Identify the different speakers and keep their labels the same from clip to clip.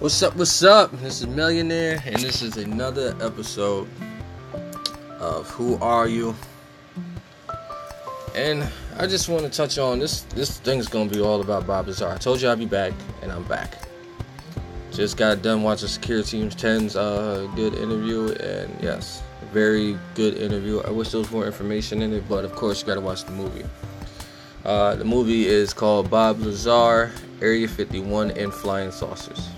Speaker 1: What's up? What's up? This is Millionaire, and this is another episode of Who Are You? And I just want to touch on this. This thing's gonna be all about Bob Lazar. I told you I'd be back, and I'm back. Just got done watching SecureTeam10's uh, good interview, and yes, very good interview. I wish there was more information in it, but of course you got to watch the movie. Uh, the movie is called Bob Lazar, Area 51, and Flying Saucers.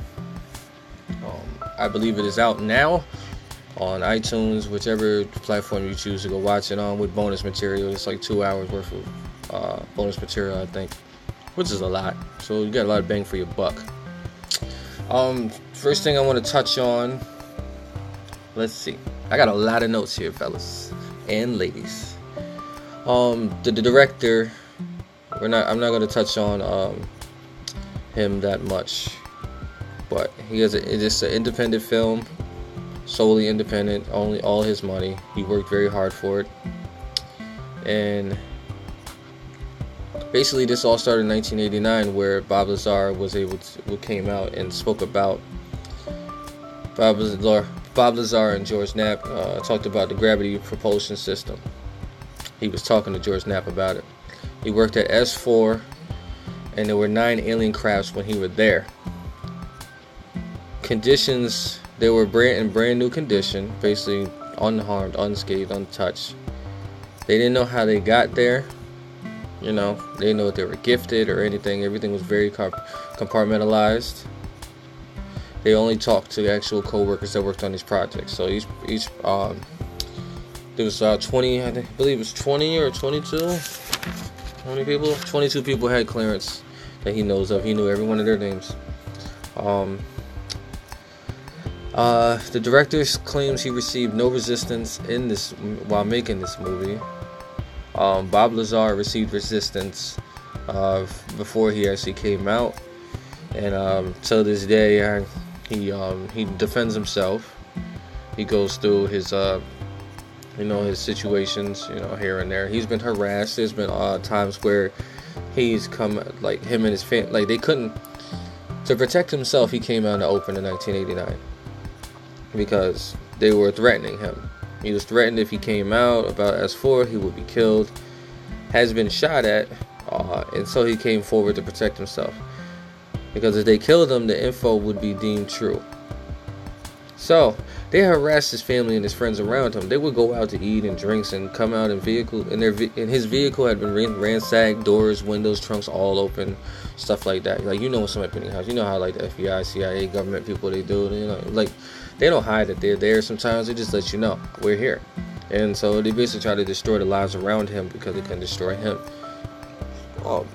Speaker 1: I believe it is out now on iTunes, whichever platform you choose to go watch it on, with bonus material. It's like two hours worth of uh, bonus material, I think, which is a lot. So you got a lot of bang for your buck. Um, first thing I want to touch on. Let's see. I got a lot of notes here, fellas and ladies. Um, the, the director. We're not. I'm not going to touch on um, him that much, he has a. It's an independent film, solely independent. Only all his money. He worked very hard for it, and basically this all started in 1989 where bob lazar was able to came out and spoke about bob lazar bob lazar and george knapp uh, talked about the gravity propulsion system he was talking to george knapp about it he worked at s4 and there were nine alien crafts when he was there conditions they were brand in brand new condition basically unharmed unscathed untouched they didn't know how they got there you know, they didn't know if they were gifted or anything. Everything was very compartmentalized. They only talked to actual co-workers that worked on these projects. So each each um, there was uh, 20, I, I believe it was 20 or 22. How many people? 22 people had clearance that he knows of. He knew every one of their names. Um, uh, the director claims he received no resistance in this while making this movie. Um, Bob Lazar received resistance uh, before he actually came out, and um, till this day, uh, he um, he defends himself. He goes through his uh, you know his situations, you know here and there. He's been harassed. There's been uh, times where he's come like him and his family like they couldn't to protect himself. He came out in the open in 1989 because they were threatening him he was threatened if he came out about S4, he would be killed. Has been shot at, uh, and so he came forward to protect himself. Because if they killed him, the info would be deemed true. So they harassed his family and his friends around him. They would go out to eat and drinks and come out in vehicle. And their and his vehicle had been ransacked, doors, windows, trunks all open, stuff like that. Like you know, somebody putting house, you know how like the FBI, CIA, government people they do. You know, like they don't hide that they're there. Sometimes they just let you know we're here. And so they basically try to destroy the lives around him because they can destroy him. Um,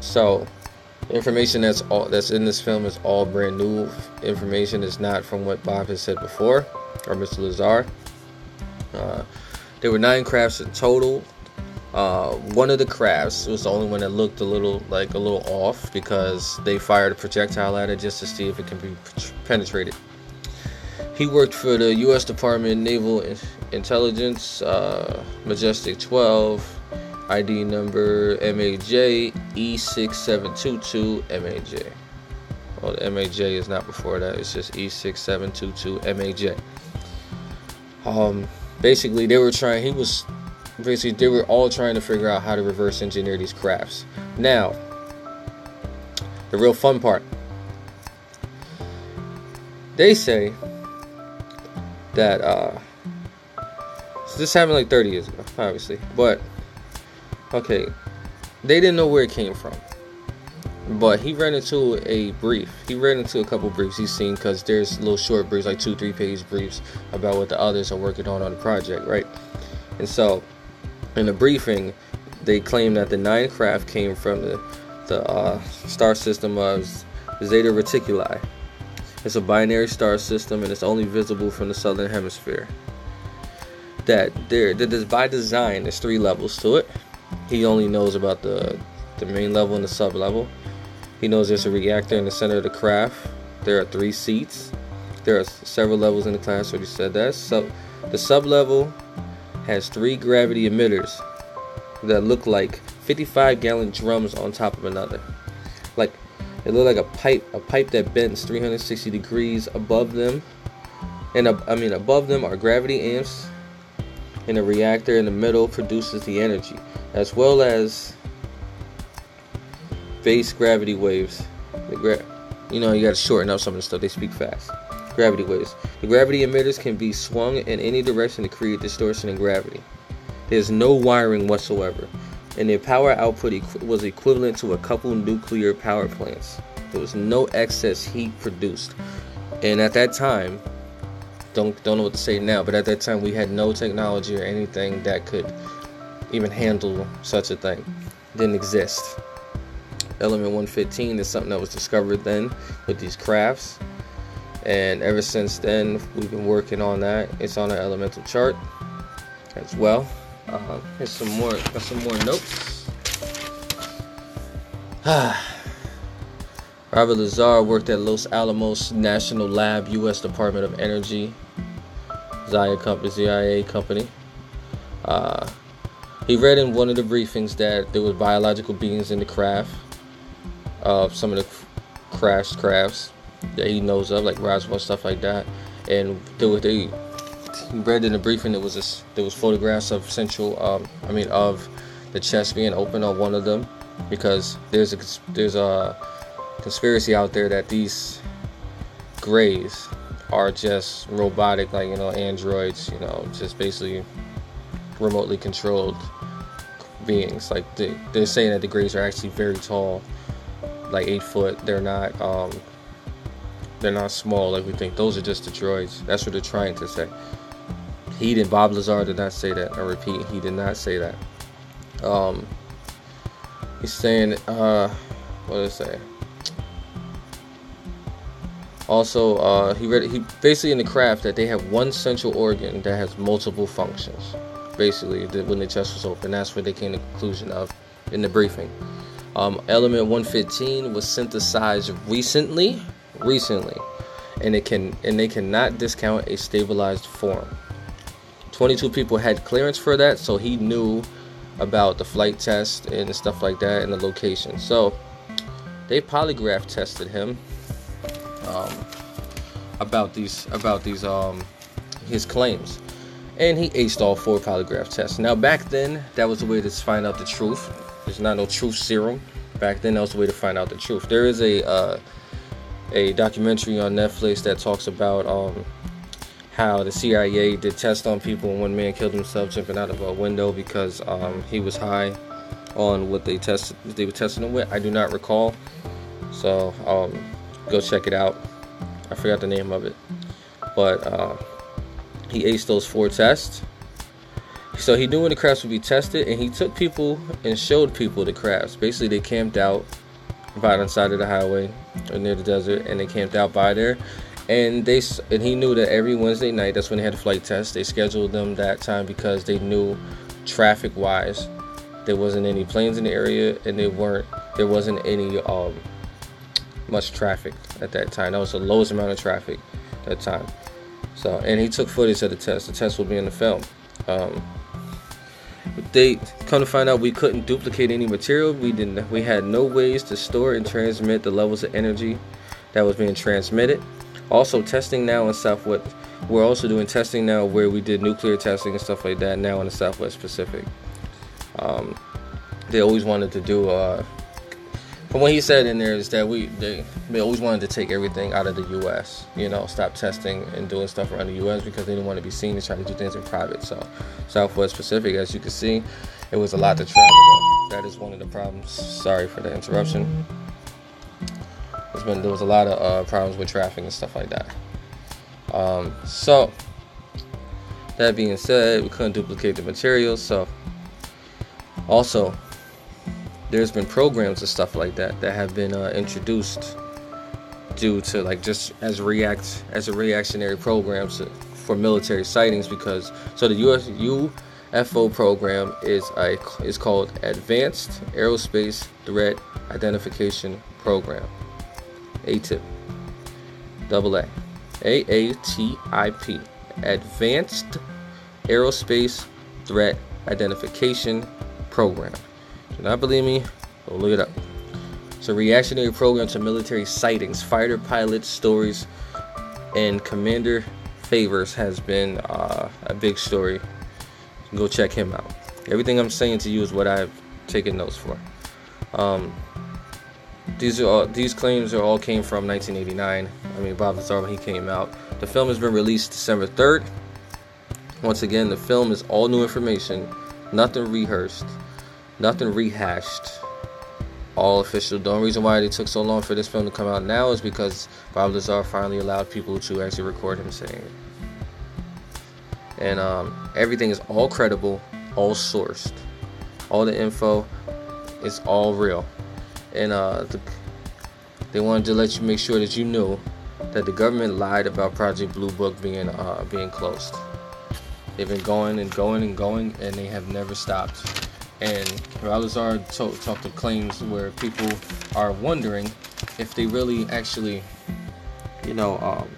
Speaker 1: so information that's all that's in this film is all brand new information. It's not from what Bob has said before or Mr. Lazar. Uh, there were nine crafts in total. Uh, one of the crafts was the only one that looked a little like a little off because they fired a projectile at it just to see if it can be penetrated. He worked for the U.S. Department of Naval Intelligence, uh, Majestic 12, ID number MAJ E6722 MAJ. Well, the MAJ is not before that, it's just E6722 MAJ. Um, basically, they were trying, he was basically, they were all trying to figure out how to reverse engineer these crafts. Now, the real fun part they say that, uh, so this happened like 30 years ago, obviously, but Okay, they didn't know where it came from, but he ran into a brief. He ran into a couple briefs he's seen because there's little short briefs, like two, three page briefs about what the others are working on on the project, right? And so, in the briefing, they claim that the nine craft came from the the uh, star system of Zeta Reticuli. It's a binary star system and it's only visible from the southern hemisphere. That there, that is by design. There's three levels to it he only knows about the the main level and the sub level. He knows there's a reactor in the center of the craft. There are three seats. There are several levels in the class. He said that. So the sub level has three gravity emitters that look like 55 gallon drums on top of another. Like It looked like a pipe, a pipe that bends 360 degrees above them, and I mean above them are gravity amps, and a reactor in the middle produces the energy, as well as base gravity waves. Gra- you know, you got to shorten up some of the stuff. They speak fast. Gravity waves. The gravity emitters can be swung in any direction to create distortion in gravity. There's no wiring whatsoever, and their power output equ- was equivalent to a couple nuclear power plants. There was no excess heat produced, and at that time, don't don't know what to say now, but at that time we had no technology or anything that could even handle such a thing. didn't exist. Element 115 is something that was discovered then with these crafts. And ever since then, we've been working on that. It's on our elemental chart as well. Uh, here's some more. Got some more notes. Robert Lazar worked at Los Alamos National Lab, U.S. Department of Energy, Zia Company, ZIA Company. Uh, he read in one of the briefings that there was biological beings in the craft of some of the crashed crafts that he knows of, like Roswell stuff like that. And there was they read in the briefing there was this, there was photographs of central um, I mean of the chest being open on one of them because there's a there's a conspiracy out there that these grays are just robotic like you know androids you know just basically remotely controlled beings like they, they're saying that the grays are actually very tall like eight foot. They're not um, they're not small like we think. Those are just the droids. That's what they're trying to say. He did Bob Lazar did not say that. I repeat, he did not say that. Um, he's saying uh, what did I say? Also, uh, he read he basically in the craft that they have one central organ that has multiple functions. Basically, when the chest was open, that's what they came to the conclusion of in the briefing. Um, element 115 was synthesized recently, recently, and it can and they cannot discount a stabilized form. 22 people had clearance for that, so he knew about the flight test and stuff like that and the location. So they polygraph tested him um, about these about these um, his claims, and he aced all four polygraph tests. Now back then, that was the way to find out the truth there's not no truth serum. Back then, that was the way to find out the truth. There is a uh, a documentary on Netflix that talks about um, how the CIA did tests on people, and one man killed himself jumping out of a window because um, he was high on what they tested. They were testing him with. I do not recall. So um, go check it out. I forgot the name of it, but uh, he aced those four tests so he knew when the crafts would be tested, and he took people and showed people the crafts. Basically, they camped out by the side of the highway or near the desert, and they camped out by there. And they and he knew that every Wednesday night, that's when they had a flight test. They scheduled them that time because they knew, traffic-wise, there wasn't any planes in the area, and they weren't. There wasn't any um, much traffic at that time. That was the lowest amount of traffic at that time. So, and he took footage of the test. The test will be in the film. Um, they come to find out we couldn't duplicate any material. We didn't. We had no ways to store and transmit the levels of energy that was being transmitted. Also, testing now in Southwest. We're also doing testing now where we did nuclear testing and stuff like that now in the Southwest Pacific. Um, they always wanted to do uh, from what he said in there is that we they, they always wanted to take everything out of the U.S. You know, stop testing and doing stuff around the U.S. because they didn't want to be seen and try to do things in private. So, Southwest Pacific, as you can see, it was a lot to travel. That is one of the problems. Sorry for the interruption. Been there was a lot of uh, problems with traffic and stuff like that. Um, so, that being said, we couldn't duplicate the materials. So, also there's been programs and stuff like that that have been uh, introduced due to like just as react as a reactionary programs for military sightings because so the US UFO program is a is called Advanced Aerospace Threat Identification Program ATIP double A A A T I P Advanced Aerospace Threat Identification Program do not believe me? Go look it up. It's a reactionary program to military sightings, fighter pilot stories, and Commander Favors has been uh, a big story. Go check him out. Everything I'm saying to you is what I've taken notes for. Um, these are all, these claims are all came from 1989. I mean, Bob Lazar when he came out. The film has been released December 3rd. Once again, the film is all new information, nothing rehearsed, nothing rehashed all official. The only reason why it took so long for this film to come out now is because Bob Lazar finally allowed people to actually record him saying it. And um, everything is all credible, all sourced. All the info is all real. And uh, the, they wanted to let you make sure that you knew that the government lied about Project Blue Book being uh, being closed. They've been going and going and going, and they have never stopped. And Ralazar talked talk of claims where people are wondering if they really actually, you know, um,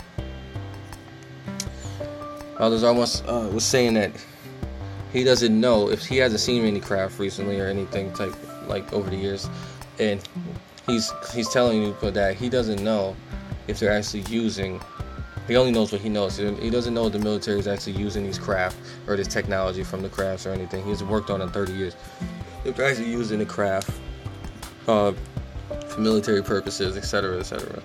Speaker 1: Ralazar was, uh, was saying that he doesn't know if he hasn't seen any craft recently or anything type like over the years, and he's he's telling you that he doesn't know if they're actually using he only knows what he knows. He doesn't know the military is actually using these craft or this technology from the crafts or anything. He's worked on it 30 years. If they're actually using the craft uh, for military purposes, etc., etc.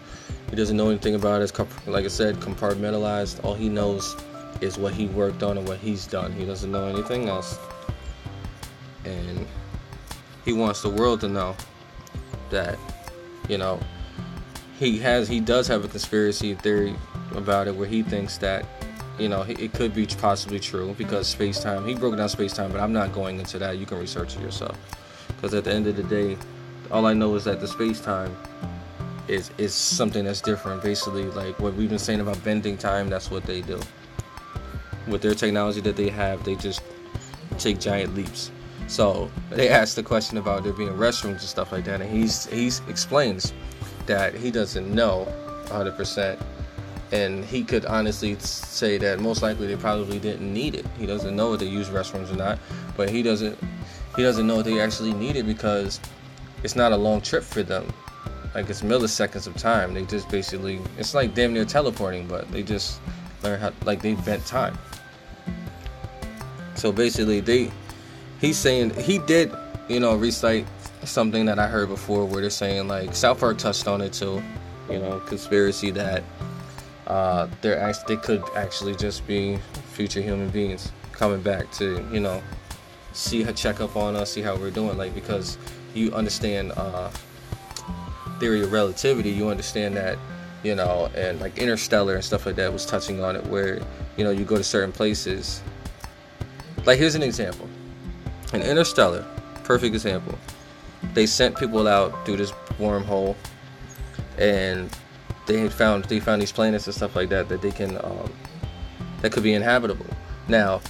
Speaker 1: He doesn't know anything about it. It's, like I said, compartmentalized. All he knows is what he worked on and what he's done. He doesn't know anything else. And he wants the world to know that, you know, he has he does have a conspiracy theory about it where he thinks that you know it could be possibly true because space time he broke down space time but i'm not going into that. You can research it yourself. Because at the end of the day all i know is that the space time is is something that's different. Basically like what we've been saying about bending time that's what they do. With their technology that they have they just take giant leaps so they asked the question about there being restrooms and stuff like that and he's he explains that he doesn't know 100% and he could honestly say that most likely they probably didn't need it. He doesn't know if they use restrooms or not, but he doesn't he doesn't know if they actually need it because it's not a long trip for them. Like it's milliseconds of time. They just basically it's like damn near teleporting, but they just learn how like they bent time. So basically they he's saying he did, you know, recite something that I heard before where they're saying like South Park touched on it too, you know, conspiracy that uh, they're actually, they could actually just be future human beings coming back to you know see her check up on us, see how we're doing. Like because you understand uh, theory of relativity, you understand that you know, and like Interstellar and stuff like that was touching on it, where you know you go to certain places. Like here's an example, in Interstellar, perfect example. They sent people out through this wormhole, and they had found they found these planets and stuff like that that they can um, that could be inhabitable. Now,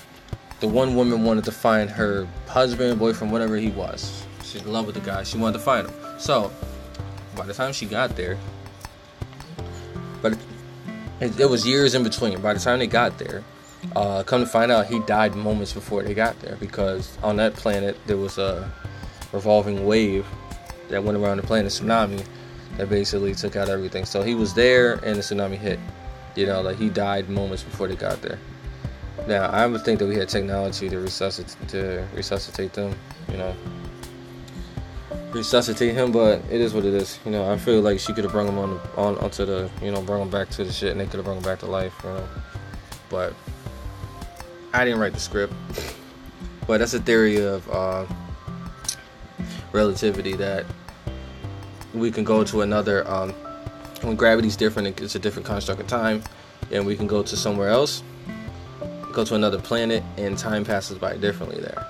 Speaker 1: the one woman wanted to find her husband, boyfriend, whatever he was. She's in love with the guy. She wanted to find him. So, by the time she got there, but it, it was years in between. By the time they got there, uh, come to find out, he died moments before they got there because on that planet there was a revolving wave that went around the planet, tsunami, that basically took out everything. So he was there and the tsunami hit. You know, like he died moments before they got there. Now I would think that we had technology to resuscitate to resuscitate them. You know, resuscitate him, but it is what it is. You know, I feel like she could have brought him on on onto the you know brought him back to the shit, and they could have brought him back to life. You know, but I didn't write the script. But that's a theory of uh, relativity that we can go to another um, when gravity's different it's a different construct of time and we can go to somewhere else go to another planet and time passes by differently there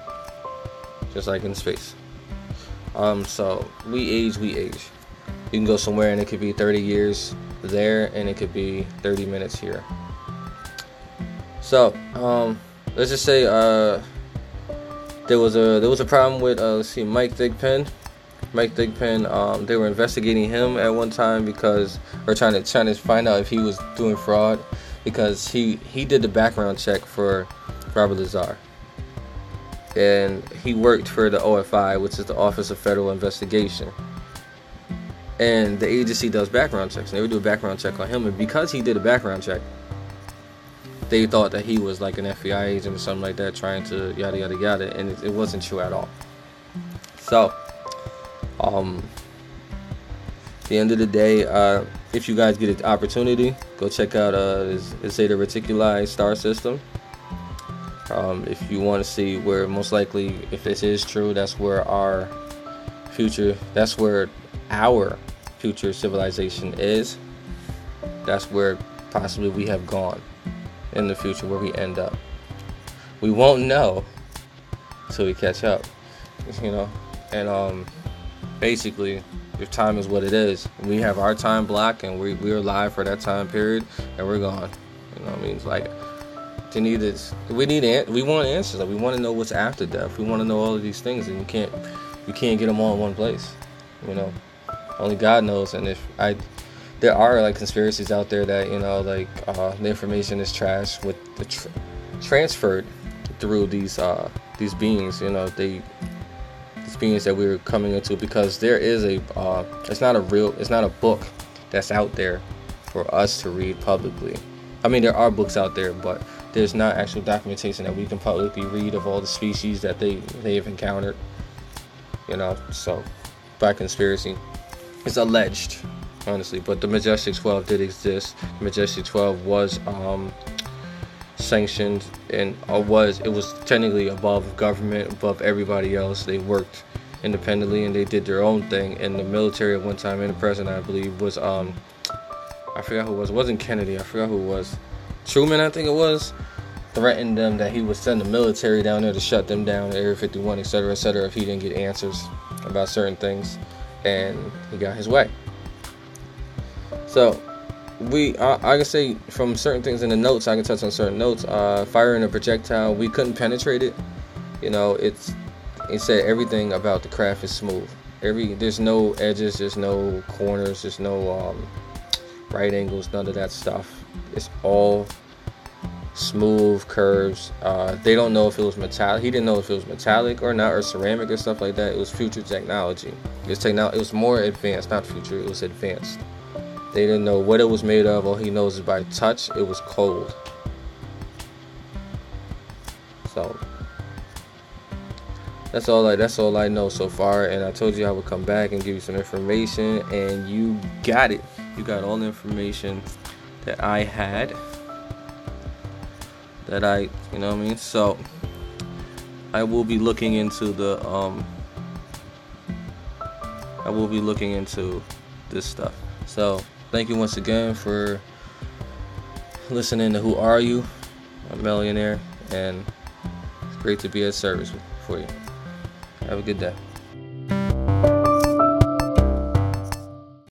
Speaker 1: just like in space um, so we age we age you can go somewhere and it could be 30 years there and it could be 30 minutes here so um, let's just say uh, there was a there was a problem with uh, let's see Mike Thigpen Mike Thigpen, um, they were investigating him at one time because, or trying to trying to find out if he was doing fraud, because he he did the background check for Robert Lazar, and he worked for the OFI, which is the Office of Federal Investigation. and the agency does background checks. And they would do a background check on him, and because he did a background check, they thought that he was like an FBI agent or something like that, trying to yada yada yada, and it, it wasn't true at all. So, um, the end of the day, uh, if you guys get an opportunity, go check out uh, Zeta Reticuli star system. Um, if you want to see where most likely, if this is true, that's where our future, that's where our future civilization is. That's where possibly we have gone in the future, where we end up. We won't know until we catch up, you know. And um, basically, if time is what it is, we have our time block, and we we're alive for that time period, and we're gone. You know what I mean? It's like they need this. We need an, we want answers. Like we want to know what's after death. We want to know all of these things, and you can't you can't get them all in one place. You know, only God knows. And if I there are like conspiracies out there that you know like uh, the information is trash with the tr- transferred through these uh, these beings. You know they these beings that we're coming into because there is a uh, it's not a real it's not a book that's out there for us to read publicly. I mean there are books out there, but there's not actual documentation that we can publicly read of all the species that they they've encountered. You know, so by conspiracy, it's alleged, honestly. But the Majestic 12 did exist. The Majestic 12 was um, sanctioned and uh, was it was technically above government, above everybody else. They worked independently and they did their own thing. And the military at one time, and the president, I believe, was um, I forgot who it was. It wasn't Kennedy. I forgot who it was. Truman, I think it was, threatened them that he would send the military down there to shut them down, Area 51, etc., etc., if he didn't get answers about certain things, and he got his way. So, we, I, I can say from certain things in the notes, I can touch on certain notes. Uh, firing a projectile, we couldn't penetrate it. You know, it's it said everything about the craft is smooth. Every there's no edges, there's no corners, there's no um, right angles, none of that stuff. It's all smooth curves. Uh, they don't know if it was metallic. He didn't know if it was metallic or not, or ceramic or stuff like that. It was future technology. It was technology. It was more advanced, not future. It was advanced. They didn't know what it was made of. All he knows is by touch, it was cold. So that's all I that's all I know so far. And I told you I would come back and give you some information, and you got it. You got all the information that I had. That I, you know what I mean? So I will be looking into the um I will be looking into this stuff. So thank you once again for listening to Who Are You? A millionaire and it's great to be at service for you. Have a good day.